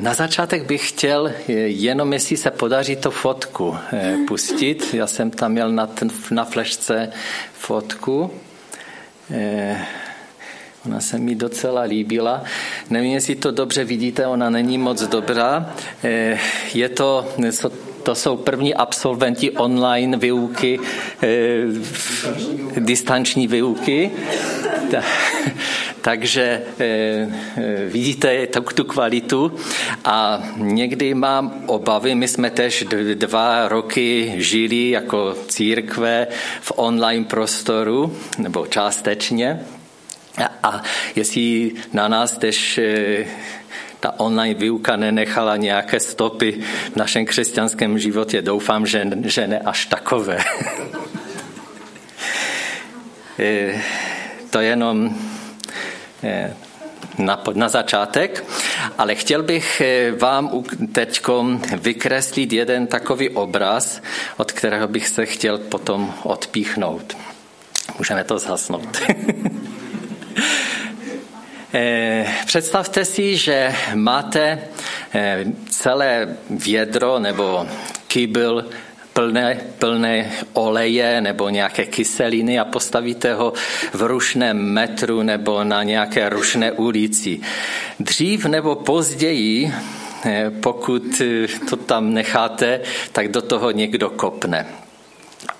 Na začátek bych chtěl jenom, jestli se podaří to fotku eh, pustit. Já jsem tam měl na, ten, na flešce fotku. Eh, ona se mi docela líbila. Nevím, jestli to dobře vidíte, ona není moc dobrá. Eh, je to, to jsou první absolventi online výuky, distanční výuky. Takže eh, eh, vidíte tu kvalitu a někdy mám obavy, my jsme tež dva roky žili jako církve v online prostoru, nebo částečně. A jestli na nás tež eh, ta online výuka nenechala nějaké stopy v našem křesťanském životě, doufám, že, že ne až takové. to jenom na, na začátek, ale chtěl bych eh, vám teď vykreslit jeden takový obraz, od kterého bych se chtěl potom odpíchnout. Můžeme to zhasnout. Eh, představte si, že máte eh, celé vědro nebo kýbl plné, plné oleje nebo nějaké kyseliny a postavíte ho v rušném metru nebo na nějaké rušné ulici. Dřív nebo později, eh, pokud eh, to tam necháte, tak do toho někdo kopne.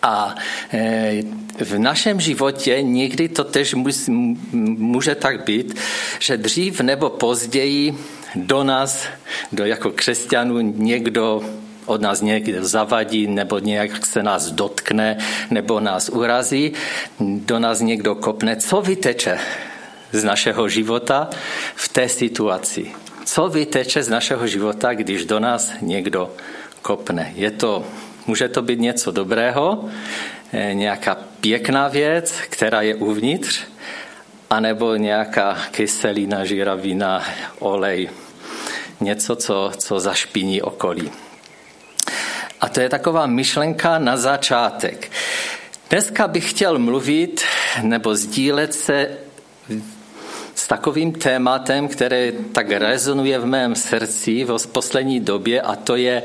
A eh, v našem životě někdy to tež může tak být, že dřív nebo později do nás, do jako křesťanů, někdo od nás někdo zavadí, nebo nějak se nás dotkne, nebo nás urazí, do nás někdo kopne. Co vyteče z našeho života v té situaci? Co vyteče z našeho života, když do nás někdo kopne? Je to, může to být něco dobrého, eh, nějaká pěkná věc, která je uvnitř, anebo nějaká kyselina, žiravina, olej, něco, co, co zašpiní okolí. A to je taková myšlenka na začátek. Dneska bych chtěl mluvit nebo sdílet se s takovým tématem, které tak rezonuje v mém srdci v poslední době a to je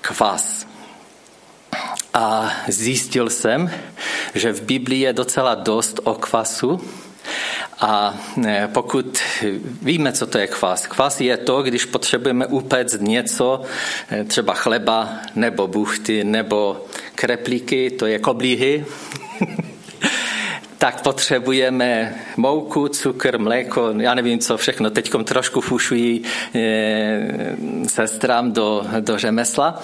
kvas. A zjistil jsem, že v Biblii je docela dost o kvasu a e, pokud víme, co to je kvas, kvas je to, když potřebujeme upéct něco, e, třeba chleba, nebo buchty, nebo kreplíky, to je koblíhy, tak potřebujeme mouku, cukr, mléko, já nevím co všechno, teď trošku fušují e, sestrám do, do řemesla,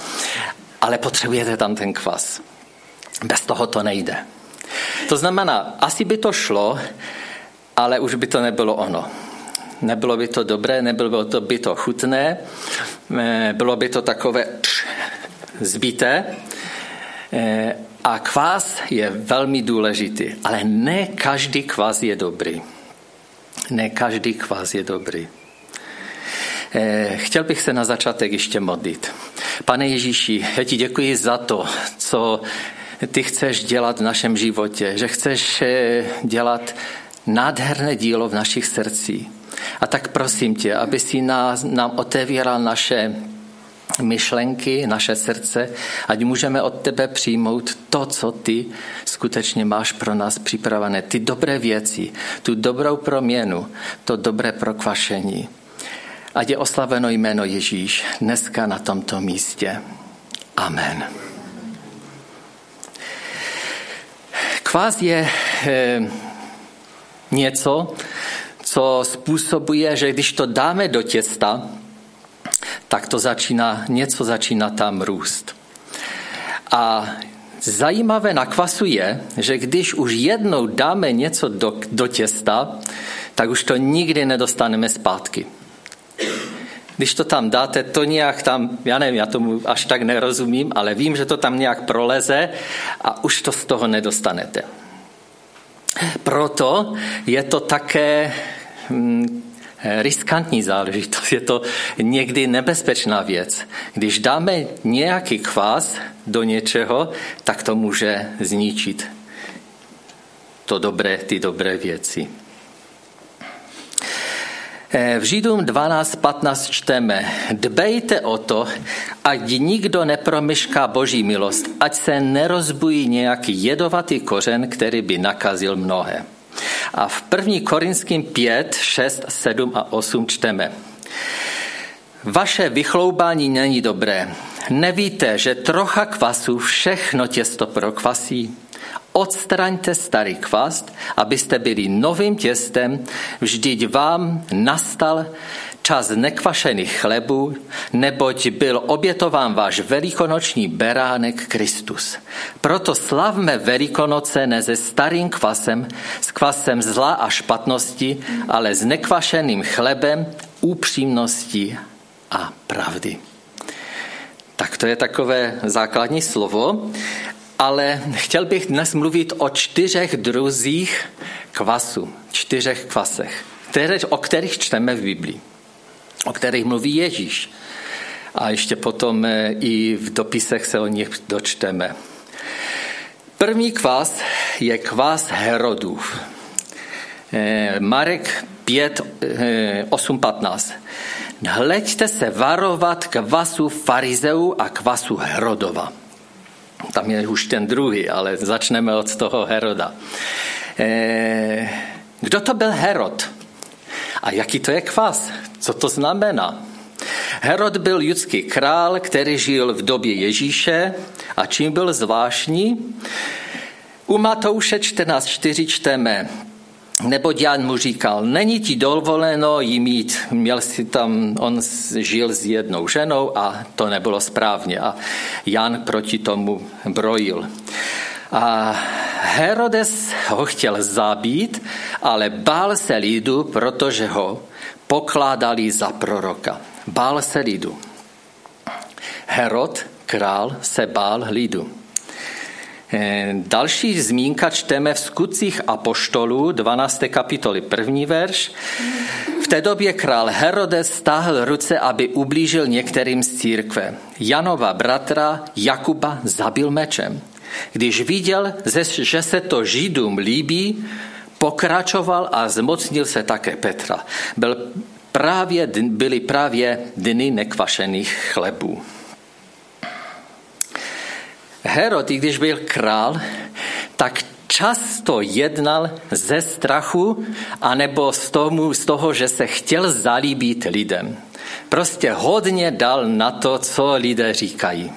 ale potřebujete tam ten kvas. Bez toho to nejde. To znamená, asi by to šlo, ale už by to nebylo ono. Nebylo by to dobré, nebylo to by to chutné, eh, bylo by to takové zbité. Eh, a kvás je velmi důležitý, ale ne každý kvás je dobrý. Ne každý kvás je dobrý. Eh, chtěl bych se na začátek ještě modlit. Pane Ježíši, já ti děkuji za to, co ty chceš dělat v našem životě, že chceš dělat nádherné dílo v našich srdcích. A tak prosím tě, aby si nás, nám otevíral naše myšlenky, naše srdce, ať můžeme od tebe přijmout to, co ty skutečně máš pro nás připravené. Ty dobré věci, tu dobrou proměnu, to dobré prokvašení. Ať je oslaveno jméno Ježíš dneska na tomto místě. Amen. Kvás je eh, něco, co způsobuje, že když to dáme do těsta, tak to začíná, něco začíná tam růst. A zajímavé na kvasu je, že když už jednou dáme něco do, do těsta, tak už to nikdy nedostaneme zpátky. Když to tam dáte, to nějak tam, já nevím, já tomu až tak nerozumím, ale vím, že to tam nějak proleze a už to z toho nedostanete. Proto je to také hm, riskantní záležitost, je to někdy nebezpečná věc. Když dáme nějaký kvás do něčeho, tak to může zničit to dobré, ty dobré věci. Eh, v Židům 12.15 čteme, dbejte o to, ať nikdo nepromyšká boží milost, ať se nerozbují nějaký jedovatý kořen, který by nakazil mnohé. A v 1. Korinským 5, 6, 7 a 8 čteme. Vaše vychloubání není dobré. Nevíte, že trocha kvasu všechno těsto prokvasí? Odstraňte starý kvast, abyste byli novým těstem, vždyť vám nastal čas nekvašených chlebů, neboť byl obětován váš velikonoční beránek Kristus. Proto slavme velikonoce ne se starým kvasem, s kvasem zla a špatnosti, ale s nekvašeným chlebem, upřímnosti a pravdy. Tak to je takové základní slovo ale chtěl bych dnes mluvit o čtyřech druzích kvasu, čtyřech kvasech, které, o kterých čteme v Biblii, o kterých mluví Ježíš. A ještě potom eh, i v dopisech se o nich dočteme. První kvas je kvas Herodův. Eh, Marek 5, 8, 15. Hleďte se varovat kvasu farizeů a kvasu Herodova. Tam je už ten druhý, ale začneme od toho Heroda. Eh, kdo to byl Herod? A jaký to je kvas? Co to znamená? Herod byl judský král, který žil v době Ježíše a čím byl zvláštní? U Matouše 14.4 čteme, nebo Jan mu říkal, není ti dovoleno jí mít, měl si tam, on žil s jednou ženou a to nebylo správně a Jan proti tomu brojil. A Herodes ho chtěl zabít, ale bál se lidu, protože ho pokládali za proroka. Bál se lidu. Herod, král, se bál lidu. Eh, další zmínka čteme v skutcích apoštolů, 12. kapitoly, první verš. V té době král Herodes stáhl ruce, aby ublížil některým z církve. Janova bratra Jakuba zabil mečem. Když viděl, že se to Židům líbí, pokračoval a zmocnil se také Petra. Byl právě, byly právě dny nekvašených chlebů. Herod, i když byl král, tak často jednal ze strachu anebo z, tomu, z toho, že se chtěl zalíbit lidem. Prostě hodně dal na to, co lidé říkají.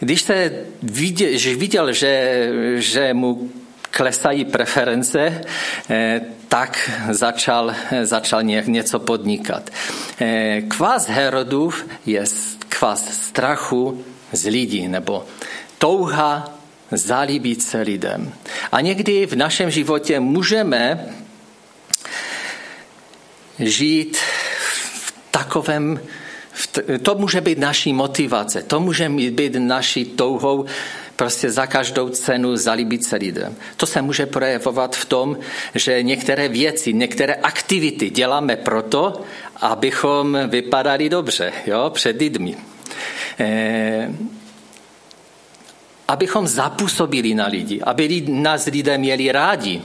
Když se viděl, že viděl, že, že mu klesají preference, eh, tak začal, začal něco podnikat. Eh, kvas Herodův je kvas strachu z lidí nebo touha zalíbit se lidem. A někdy v našem životě můžeme žít v takovém, to může být naší motivace, to může být naší touhou prostě za každou cenu zalíbit se lidem. To se může projevovat v tom, že některé věci, některé aktivity děláme proto, abychom vypadali dobře jo, před lidmi. Eh, abychom zapůsobili na lidi, aby nás lidé měli rádi.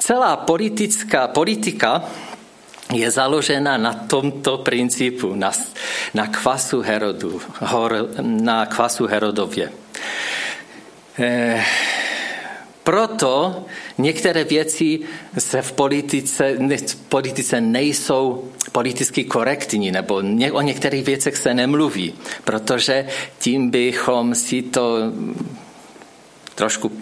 Celá politická politika je založena na tomto principu, na, na kvasu Herodu, hor, na kvasu Herodově. Eh, proto některé věci se v politice, v politice nejsou politicky korektní, nebo o některých věcech se nemluví, protože tím bychom si to trošku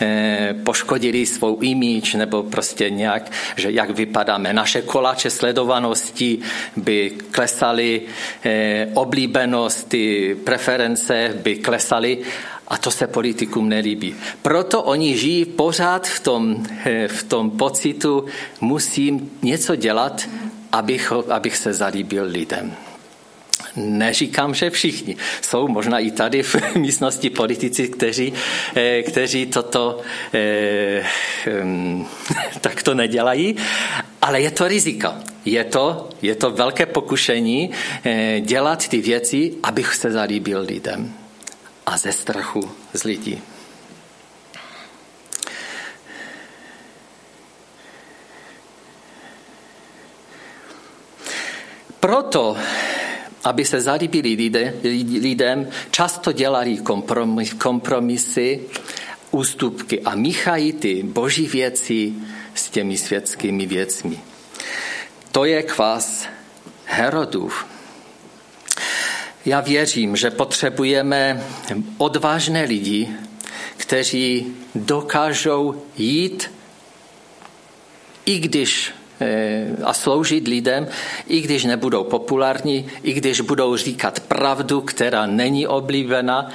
eh, poškodili svou imíč nebo prostě nějak, že jak vypadáme. Naše koláče sledovanosti by klesaly, eh, oblíbenost, ty preference by klesaly a to se politikům nelíbí. Proto oni žijí pořád v tom, eh, v tom pocitu, musím něco dělat, abych, abych se zalíbil lidem. Neříkám, že všichni. Jsou možná i tady v místnosti politici, kteří, eh, kteří toto eh, tak to nedělají, ale je to rizika. Je to, je to velké pokušení dělat ty věci, abych se zalíbil lidem a ze strachu z lidí. Proto, aby se zalíbili lidé, lidem, často dělali kompromisy, ústupky a míchají ty boží věci s těmi světskými věcmi. To je kvás Herodův. Já věřím, že potřebujeme odvážné lidi, kteří dokážou jít, i když eh, a sloužit lidem, i když nebudou populární, i když budou říkat pravdu, která není oblíbena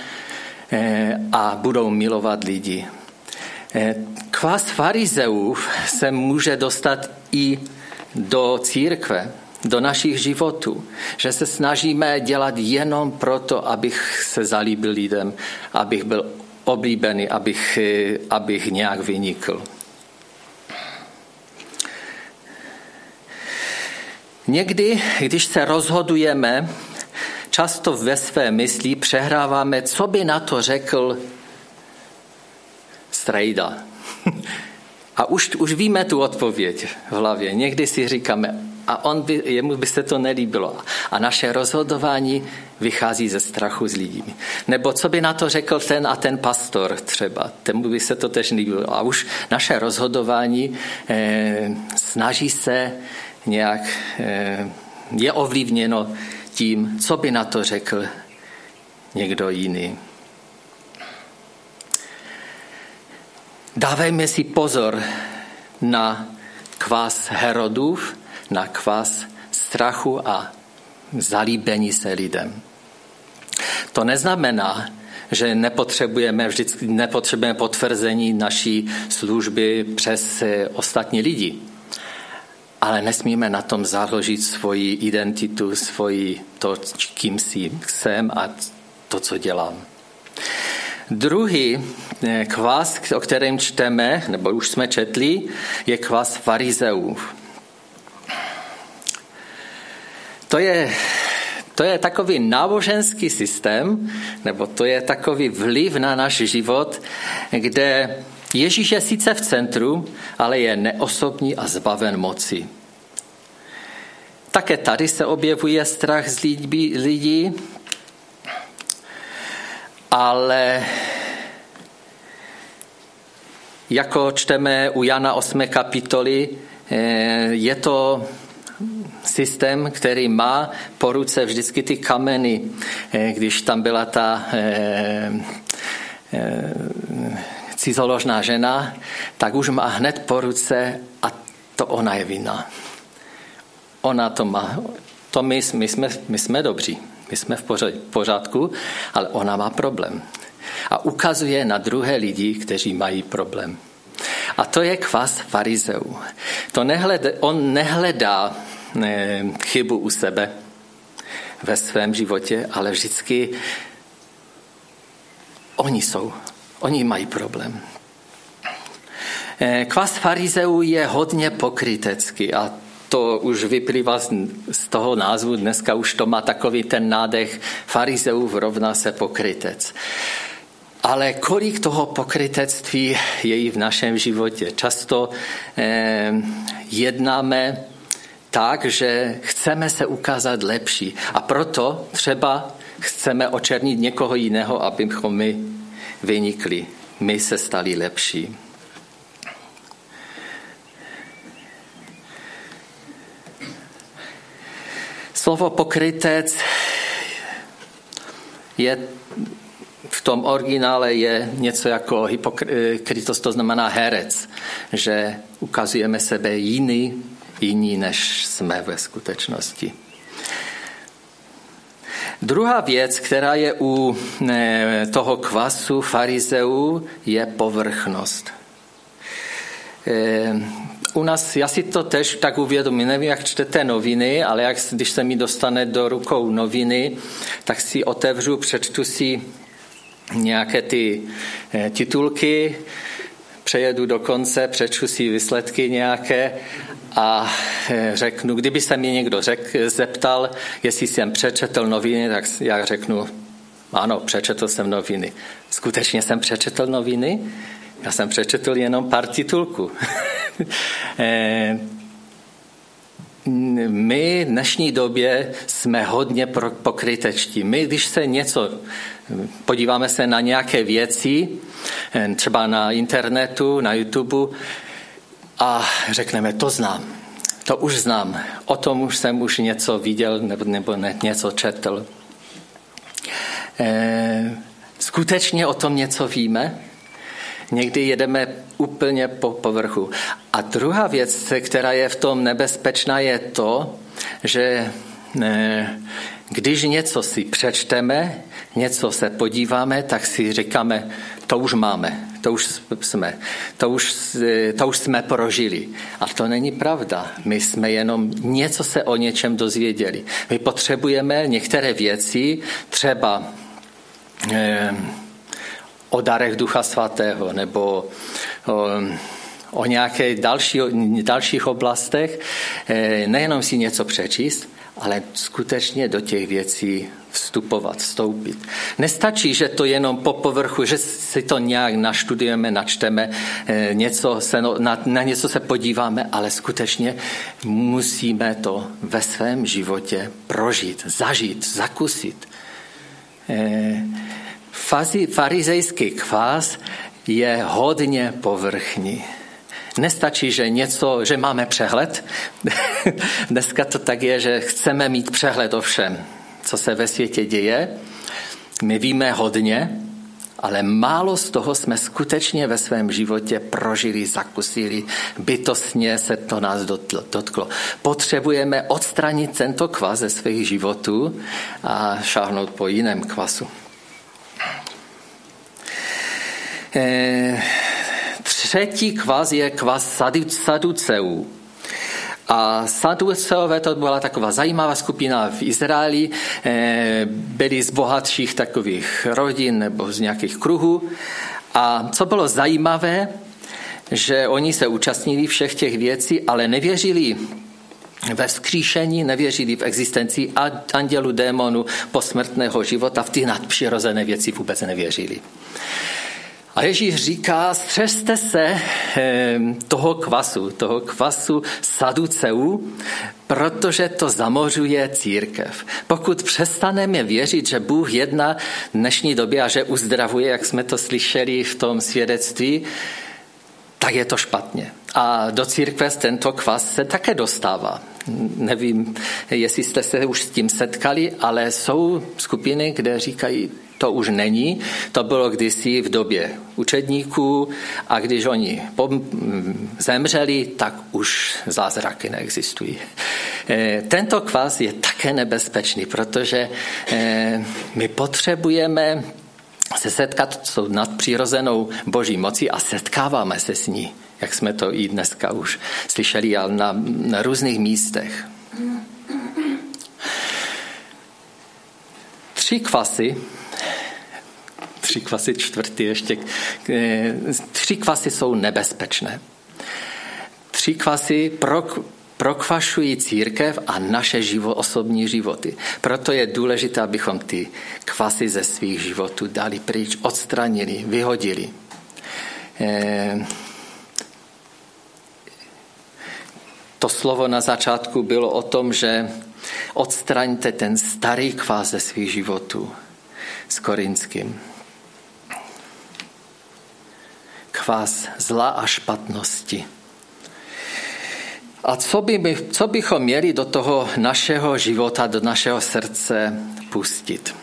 eh, a budou milovat lidi. Eh, kvás farizeů se může dostat i do církve, do našich životů, že se snažíme dělat jenom proto, abych se zalíbil lidem, abych byl oblíbený, abych, abych nějak vynikl. Někdy, když se rozhodujeme, často ve své mysli přehráváme, co by na to řekl strejda. A už, už víme tu odpověď v hlavě. Někdy si říkáme, a on by, jemu by se to nelíbilo. A naše rozhodování vychází ze strachu z lidí. Nebo co by na to řekl ten a ten pastor třeba, temu by se to tež nelíbilo. A už naše rozhodování eh, snaží se nějak, eh, je ovlivněno tím, co by na to řekl někdo jiný. Dávejme si pozor na kvás Herodův, na kvás strachu a zalíbení se lidem. To neznamená, že nepotřebujeme vždycky nepotřebujeme potvrzení naší služby přes eh, ostatní lidi. Ale nesmíme na tom založit svoji identitu, svoji to, kým jsem a to, co dělám. Druhý eh, kvás, o kterém čteme, nebo už jsme četli, je kvás farizeů. To je, to je takový náboženský systém, nebo to je takový vliv na náš život, kde Ježíš je sice v centru, ale je neosobní a zbaven moci. Také tady se objevuje strach z lidí, lidí ale jako čteme u Jana 8. kapitoly, eh, je to systém, který má po ruce vždycky ty kameny, eh, když tam byla ta eh, cizoložná žena, tak už má hned po ruce a to ona je vina. Ona to má. To my, my, jsme, my jsme dobří. My jsme v pořádku, ale ona má problém. A ukazuje na druhé lidi, kteří mají problém. A to je kvas farizeů. To nehled, on nehledá ne, chybu u sebe ve svém životě, ale vždycky oni jsou, oni mají problém. Eh, kvas farizeů je hodně pokrytecký a to už vyplývá z toho názvu, dneska už to má takový ten nádech farizeů rovná se pokrytec. Ale kolik toho pokrytectví je i v našem životě? Často eh, jednáme tak, že chceme se ukázat lepší. A proto třeba chceme očernit někoho jiného, abychom my vynikli. My se stali lepší. Slovo pokrytec je v tom originále je něco jako hypokritos, to znamená herec, že ukazujeme sebe jiný, jiní, než jsme ve skutečnosti. Druhá věc, která je u toho kvasu farizeů, je povrchnost. Eh, u nás, já si to tež tak uvědomím, nevím, jak čtete noviny, ale jak, když se mi dostane do rukou noviny, tak si otevřu, přečtu si nějaké ty eh, titulky, přejedu do konce, přečtu si výsledky nějaké a eh, řeknu, kdyby se mi někdo řek, zeptal, jestli jsem přečetl noviny, tak já řeknu, ano, přečetl jsem noviny. Skutečně jsem přečetl noviny? Já jsem přečetl jenom pár titulků. Eh, my v dnešní době jsme hodně pokrytečtí. My, když se něco, podíváme se na nějaké věci, třeba na internetu, na YouTube, a řekneme, to znám, to už znám, o tom už jsem už něco viděl nebo, nebo něco četl. E, skutečně o tom něco víme? Někdy jedeme úplně po povrchu. A druhá věc, která je v tom nebezpečná, je to, že ne, když něco si přečteme, něco se podíváme, tak si říkáme, to už máme, to už jsme, to už, to už jsme prožili. A to není pravda. My jsme jenom něco se o něčem dozvěděli. My potřebujeme některé věci, třeba eh, o darech Ducha Svatého nebo o, o nějaké další, dalších oblastech, eh, nejenom si něco přečíst, ale skutečně do těch věcí vstupovat, vstoupit. Nestačí, že to jenom po povrchu, že si to nějak naštudujeme, načteme, eh, něco se, no, na, na něco se podíváme, ale skutečně musíme to ve svém životě prožít, zažít, zakusit. Eh, farizejský kvás je hodně povrchní. Nestačí, že něco, že máme přehled. Dneska to tak je, že chceme mít přehled o všem, co se ve světě děje. My víme hodně, ale málo z toho jsme skutečně ve svém životě prožili, zakusili, bytostně se to nás dotklo. Potřebujeme odstranit tento kvas ze svých životů a šáhnout po jiném kvasu. Eh, třetí kvas je kvas saduceů. A Saduceové to byla taková zajímavá skupina v Izraeli, eh, byli z bohatších takových rodin nebo z nějakých kruhů. A co bylo zajímavé, že oni se účastnili všech těch věcí, ale nevěřili ve vzkříšení, nevěřili v existenci andělu, démonu, posmrtného života, v ty nadpřirozené věci vůbec nevěřili. A Ježíš říká, střežte se ehm, toho kvasu, toho kvasu saduceů, protože to zamořuje církev. Pokud přestaneme věřit, že Bůh jedná v dnešní době a že uzdravuje, jak jsme to slyšeli v tom svědectví, tak je to špatně. A do církve tento kvas se také dostává. Nevím, jestli jste se už s tím setkali, ale jsou skupiny, kde říkají, to už není. To bylo kdysi v době učedníků a když oni zemřeli, tak už zázraky neexistují. Eh, tento kvas je také nebezpečný, protože eh, my potřebujeme se setkat s tou nadpřirozenou boží mocí a setkáváme se s ní, jak jsme to i dneska už slyšeli, ale na, na různých místech. Tři kvasy tři kvasy, čtvrtý ještě. Tři kvasy jsou nebezpečné. Tři kvasy pro, prokvašují církev a naše živo, osobní životy. Proto je důležité, abychom ty kvasy ze svých životů dali pryč, odstranili, vyhodili. Eh, to slovo na začátku bylo o tom, že odstraňte ten starý kvás ze svých životů s Korinským. Kvás zla a špatnosti. A co, by, co bychom měli do toho našeho života, do našeho srdce pustit?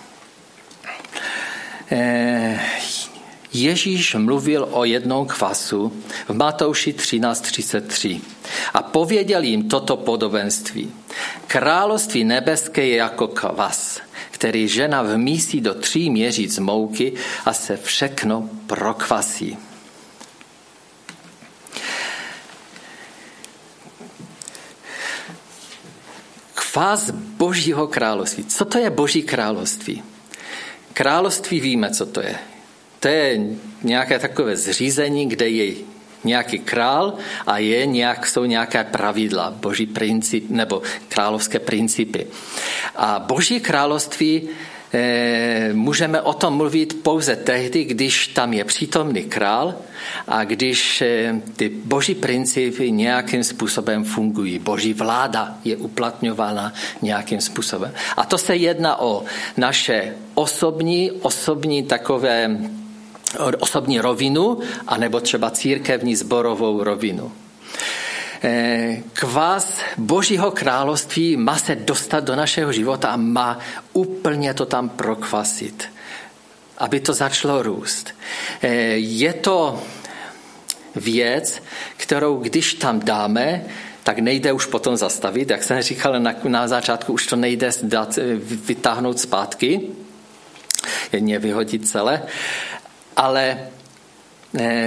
Eh, Ježíš mluvil o jednom kvasu v Matouši 13.33 a pověděl jim toto podobenství. Království nebeské je jako kvas, který žena vmísí do tří měříc mouky a se všechno prokvasí. Fáz Božího království. Co to je Boží království? Království víme, co to je. To je nějaké takové zřízení, kde je nějaký král a je nějak, jsou nějaké pravidla, boží princip, nebo královské principy. A boží království můžeme o tom mluvit pouze tehdy, když tam je přítomný král a když eh, ty boží principy nějakým způsobem fungují. Boží vláda je uplatňována nějakým způsobem. A to se jedná o naše osobní, osobní takové osobní rovinu, anebo třeba církevní zborovou rovinu. Eh, kvás Božího království má se dostat do našeho života a má úplně to tam prokvasit, aby to začalo růst. Eh, je to věc, kterou když tam dáme, tak nejde už potom zastavit. Jak jsem říkal na, na začátku, už to nejde dát, eh, vytáhnout zpátky, jedně vyhodit celé. Ale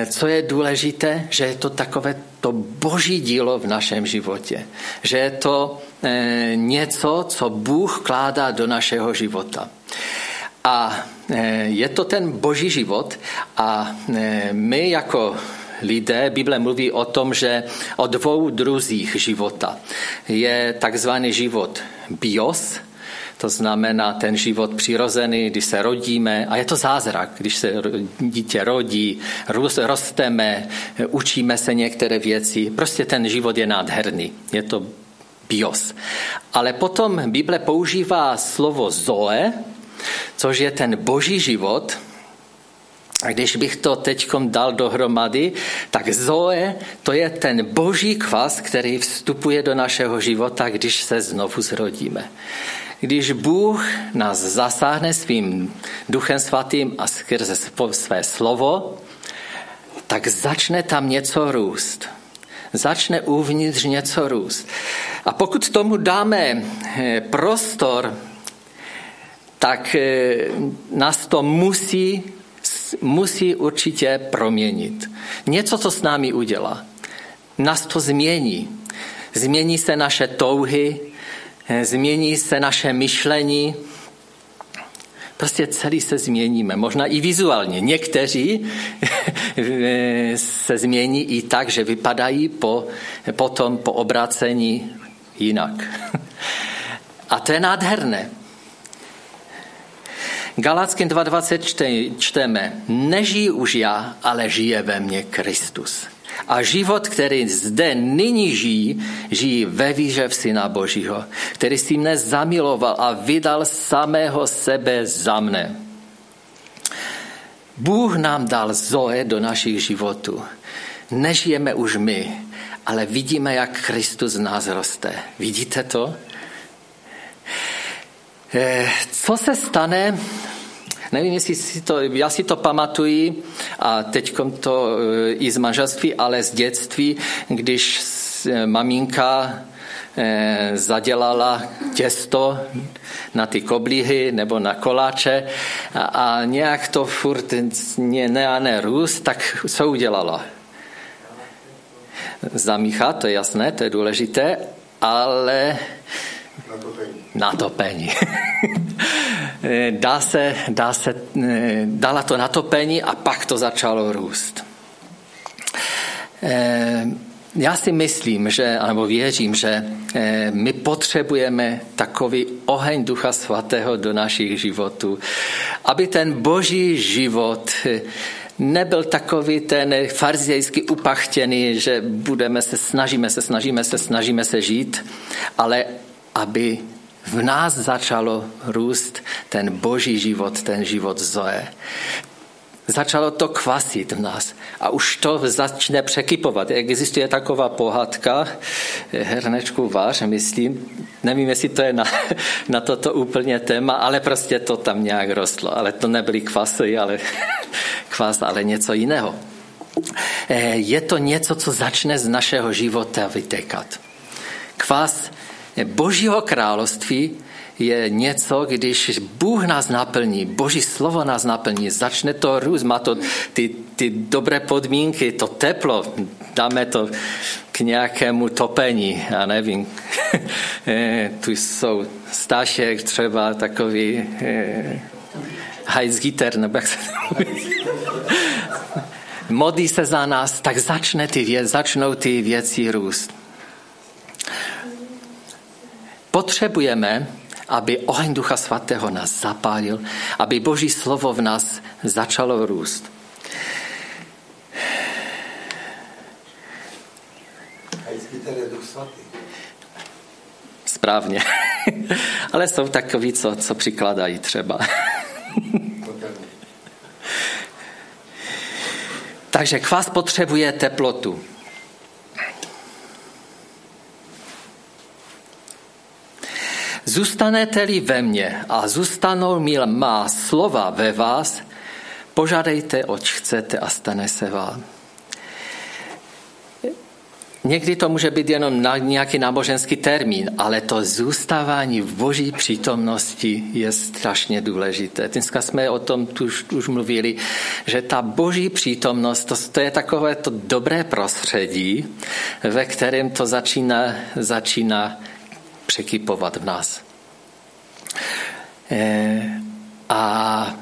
co je důležité, že je to takové to boží dílo v našem životě. Že je to eh, něco, co Bůh kládá do našeho života. A eh, je to ten boží život a eh, my jako lidé, Bible mluví o tom, že o dvou druzích života. Je takzvaný život bios, to znamená ten život přirozený, když se rodíme, a je to zázrak, když se dítě rodí, rosteme, učíme se některé věci. Prostě ten život je nádherný. Je to bios. Ale potom Bible používá slovo zoe, což je ten boží život, a když bych to teď dal dohromady, tak Zoe to je ten boží kvas, který vstupuje do našeho života, když se znovu zrodíme. Když Bůh nás zasáhne svým duchem svatým a skrze své slovo, tak začne tam něco růst. Začne uvnitř něco růst. A pokud tomu dáme eh, prostor, tak eh, nás to musí, musí určitě proměnit. Něco, co s námi udělá. Nás to změní. Změní se naše touhy, změní se naše myšlení, prostě celý se změníme, možná i vizuálně. Někteří se změní i tak, že vypadají po, potom po obrácení jinak. A to je nádherné. Galackým 2.20 čteme, nežijí už já, ale žije ve mně Kristus. A život, který zde nyní žijí, žijí ve víře v Syna Božího, který si mne zamiloval a vydal samého sebe za mne. Bůh nám dal Zoe do našich životů. Nežijeme už my, ale vidíme, jak Kristus z nás roste. Vidíte to? Eh, co se stane, Nevím, jestli si to, já si to pamatuji a teď to e, i z manželství, ale z dětství, když e, maminka e, zadělala těsto na ty koblihy nebo na koláče a, a nějak to furt ne, ne a ne růst, tak co udělala? Zamíchat, to je jasné, to je důležité, ale na topení. dá se, dá se, dala to natopení a pak to začalo růst. Eh, já si myslím, že, nebo věřím, že eh, my potřebujeme takový oheň Ducha Svatého do našich životů, aby ten boží život eh, nebyl takový ten farzejský upachtěný, že budeme se, snažíme se, snažíme se, snažíme se žít, ale aby v nás začalo růst ten boží život, ten život Zoe. Začalo to kvasit v nás a už to začne překypovat. Existuje taková pohádka, hernečku vář, myslím, nevím, jestli to je na, na toto úplně téma, ale prostě to tam nějak rostlo. Ale to nebyly kvasy, ale kvas, ale něco jiného. Eh, je to něco, co začne z našeho života vytekat. Kvas Božího království je něco, když Bůh nás naplní, Boží slovo nás naplní, začne to růst, má to ty, ty dobré podmínky, to teplo, dáme to k nějakému topení, já nevím. Eh, tu jsou stášek třeba takový eh, Heizgitter, nebo jak se Modlí se za nás, tak začne ty věc, začnou ty věci růst. Potřebujeme, aby oheň Ducha Svatého nás zapálil, aby Boží slovo v nás začalo růst. Správně. Ale jsou takový, co, co přikladají třeba. Takže kvás potřebuje teplotu. Zůstanete-li ve mně a zůstanou mi má slova ve vás, požádejte, oč chcete a stane se vám. Někdy to může být jenom na nějaký náboženský termín, ale to zůstávání v boží přítomnosti je strašně důležité. Dneska jsme o tom už, už mluvili, že ta boží přítomnost, to, to je takové to dobré prostředí, ve kterém to začíná, začíná překypovat v nás. E, a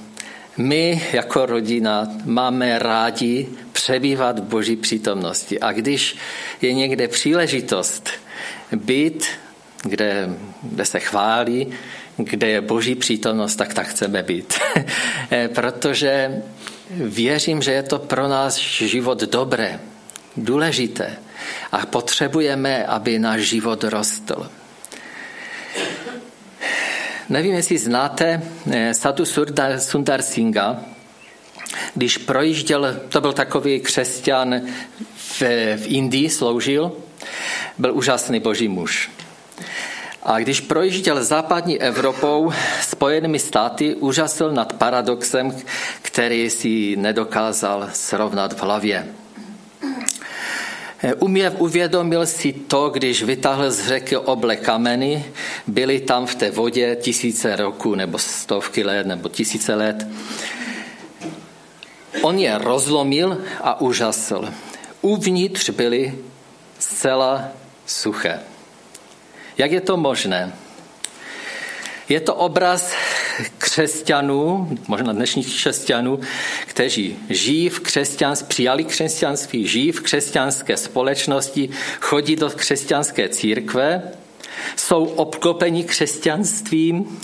my jako rodina máme rádi přebývat v boží přítomnosti. A když je někde příležitost být, kde, kde se chválí, kde je boží přítomnost, tak tak chceme být. E, protože věřím, že je to pro nás život dobré, důležité a potřebujeme, aby náš život rostl. Nevím, jestli znáte eh, Satu Sundar Singha, když projížděl, to byl takový křesťan v, v Indii, sloužil, byl úžasný boží muž. A když projížděl západní Evropou, spojenými státy, úžasil nad paradoxem, který si nedokázal srovnat v hlavě. Uměv uvědomil si to, když vytáhl z řeky oble kameny, byly tam v té vodě tisíce roků, nebo stovky let, nebo tisíce let. On je rozlomil a úžasl. Uvnitř byly zcela suché. Jak je to možné? Je to obraz křesťanů, možná dnešních křesťanů, kteří žijí v křesťanství, přijali křesťanství, žijí v křesťanské společnosti, chodí do křesťanské církve, jsou obklopeni křesťanstvím,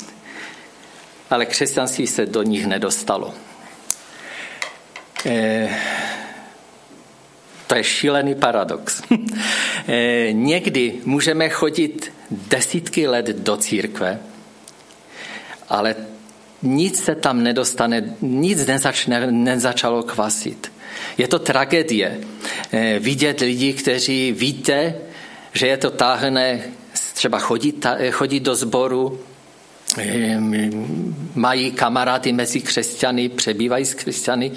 ale křesťanství se do nich nedostalo. Eh, to je šílený paradox. eh, někdy můžeme chodit desítky let do církve, ale nic se tam nedostane, nic nezačne, nezačalo kvasit. Je to tragédie eh, vidět lidi, kteří víte, že je to táhne třeba chodit, chodit do sboru, eh, mají kamarády mezi křesťany, přebývají s křesťany,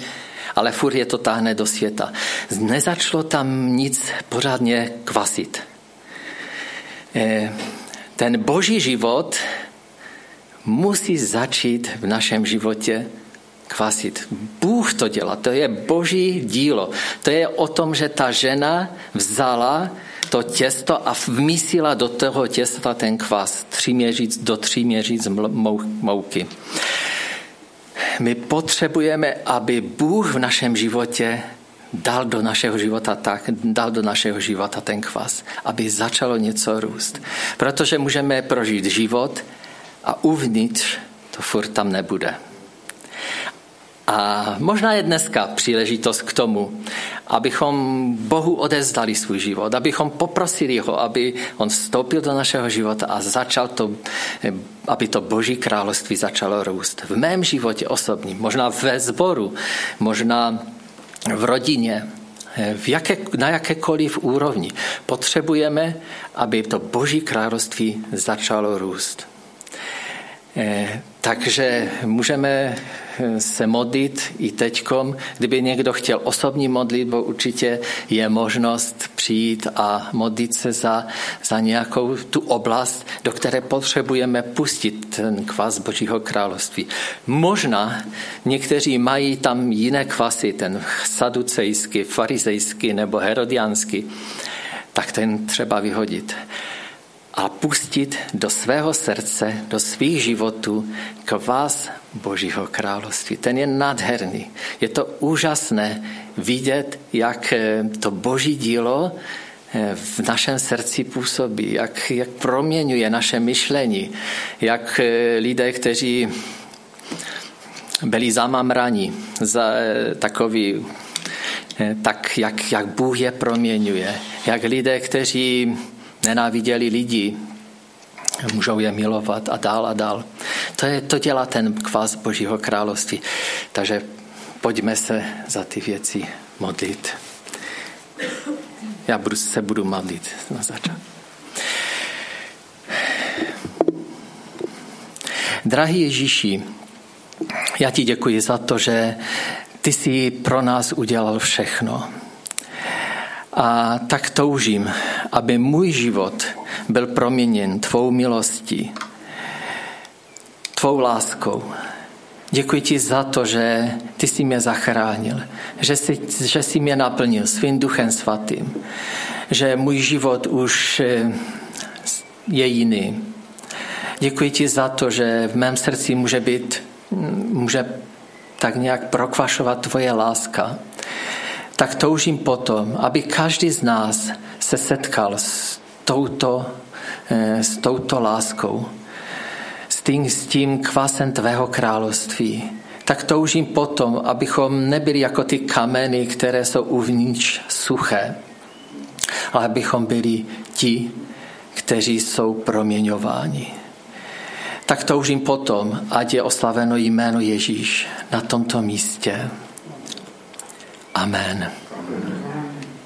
ale furt je to táhne do světa. Nezačalo tam nic pořádně kvasit. Eh, ten boží život musí začít v našem životě kvasit. Bůh to dělá, to je boží dílo. To je o tom, že ta žena vzala to těsto a vmísila do toho těsta ten kvas tři měříc, do tří měříc mouky. My potřebujeme, aby Bůh v našem životě dal do našeho života tak, dal do našeho života ten kvas, aby začalo něco růst. Protože můžeme prožít život, a uvnitř to furt tam nebude. A možná je dneska příležitost k tomu, abychom Bohu odezdali svůj život, abychom poprosili ho, aby on vstoupil do našeho života a začal to, aby to Boží království začalo růst. V mém životě osobním, možná ve sboru, možná v rodině, v jaké, na jakékoliv úrovni. Potřebujeme, aby to Boží království začalo růst. Eh, takže můžeme eh, se modlit i teďkom. Kdyby někdo chtěl osobní modlitbu, určitě je možnost přijít a modlit se za, za nějakou tu oblast, do které potřebujeme pustit ten kvas Božího království. Možná někteří mají tam jiné kvasy, ten saducejský, farizejský nebo herodiánský, tak ten třeba vyhodit a pustit do svého srdce, do svých životů kvás Božího království. Ten je nádherný. Je to úžasné vidět, jak eh, to Boží dílo eh, v našem srdci působí, jak, jak proměňuje naše myšlení, jak eh, lidé, kteří byli zamamraní za takový, tak jak, jak Bůh je proměňuje, jak lidé, kteří nenáviděli lidi, můžou je milovat a dál a dál. To, je, to dělá ten kvás Božího království. Takže pojďme se za ty věci modlit. Já budu, se budu modlit na začátku. Drahý Ježíši, já ti děkuji za to, že ty jsi pro nás udělal všechno. A tak toužím, aby můj život byl proměněn tvou milostí, tvou láskou. Děkuji ti za to, že ty jsi mě zachránil, že jsi, že jsi mě naplnil svým duchem svatým, že můj život už eh, je jiný. Děkuji ti za to, že v mém srdci může být, může tak nějak prokvašovat tvoje láska. Tak toužím potom, aby každý z nás se setkal s touto, eh, s touto láskou, s tím, s tím kvasem tvého království. Tak toužím potom, abychom nebyli jako ty kameny, které jsou uvnitř suché, ale abychom byli ti, kteří jsou proměňováni. Tak toužím potom, ať je oslaveno jméno Ježíš na tomto místě. Amen.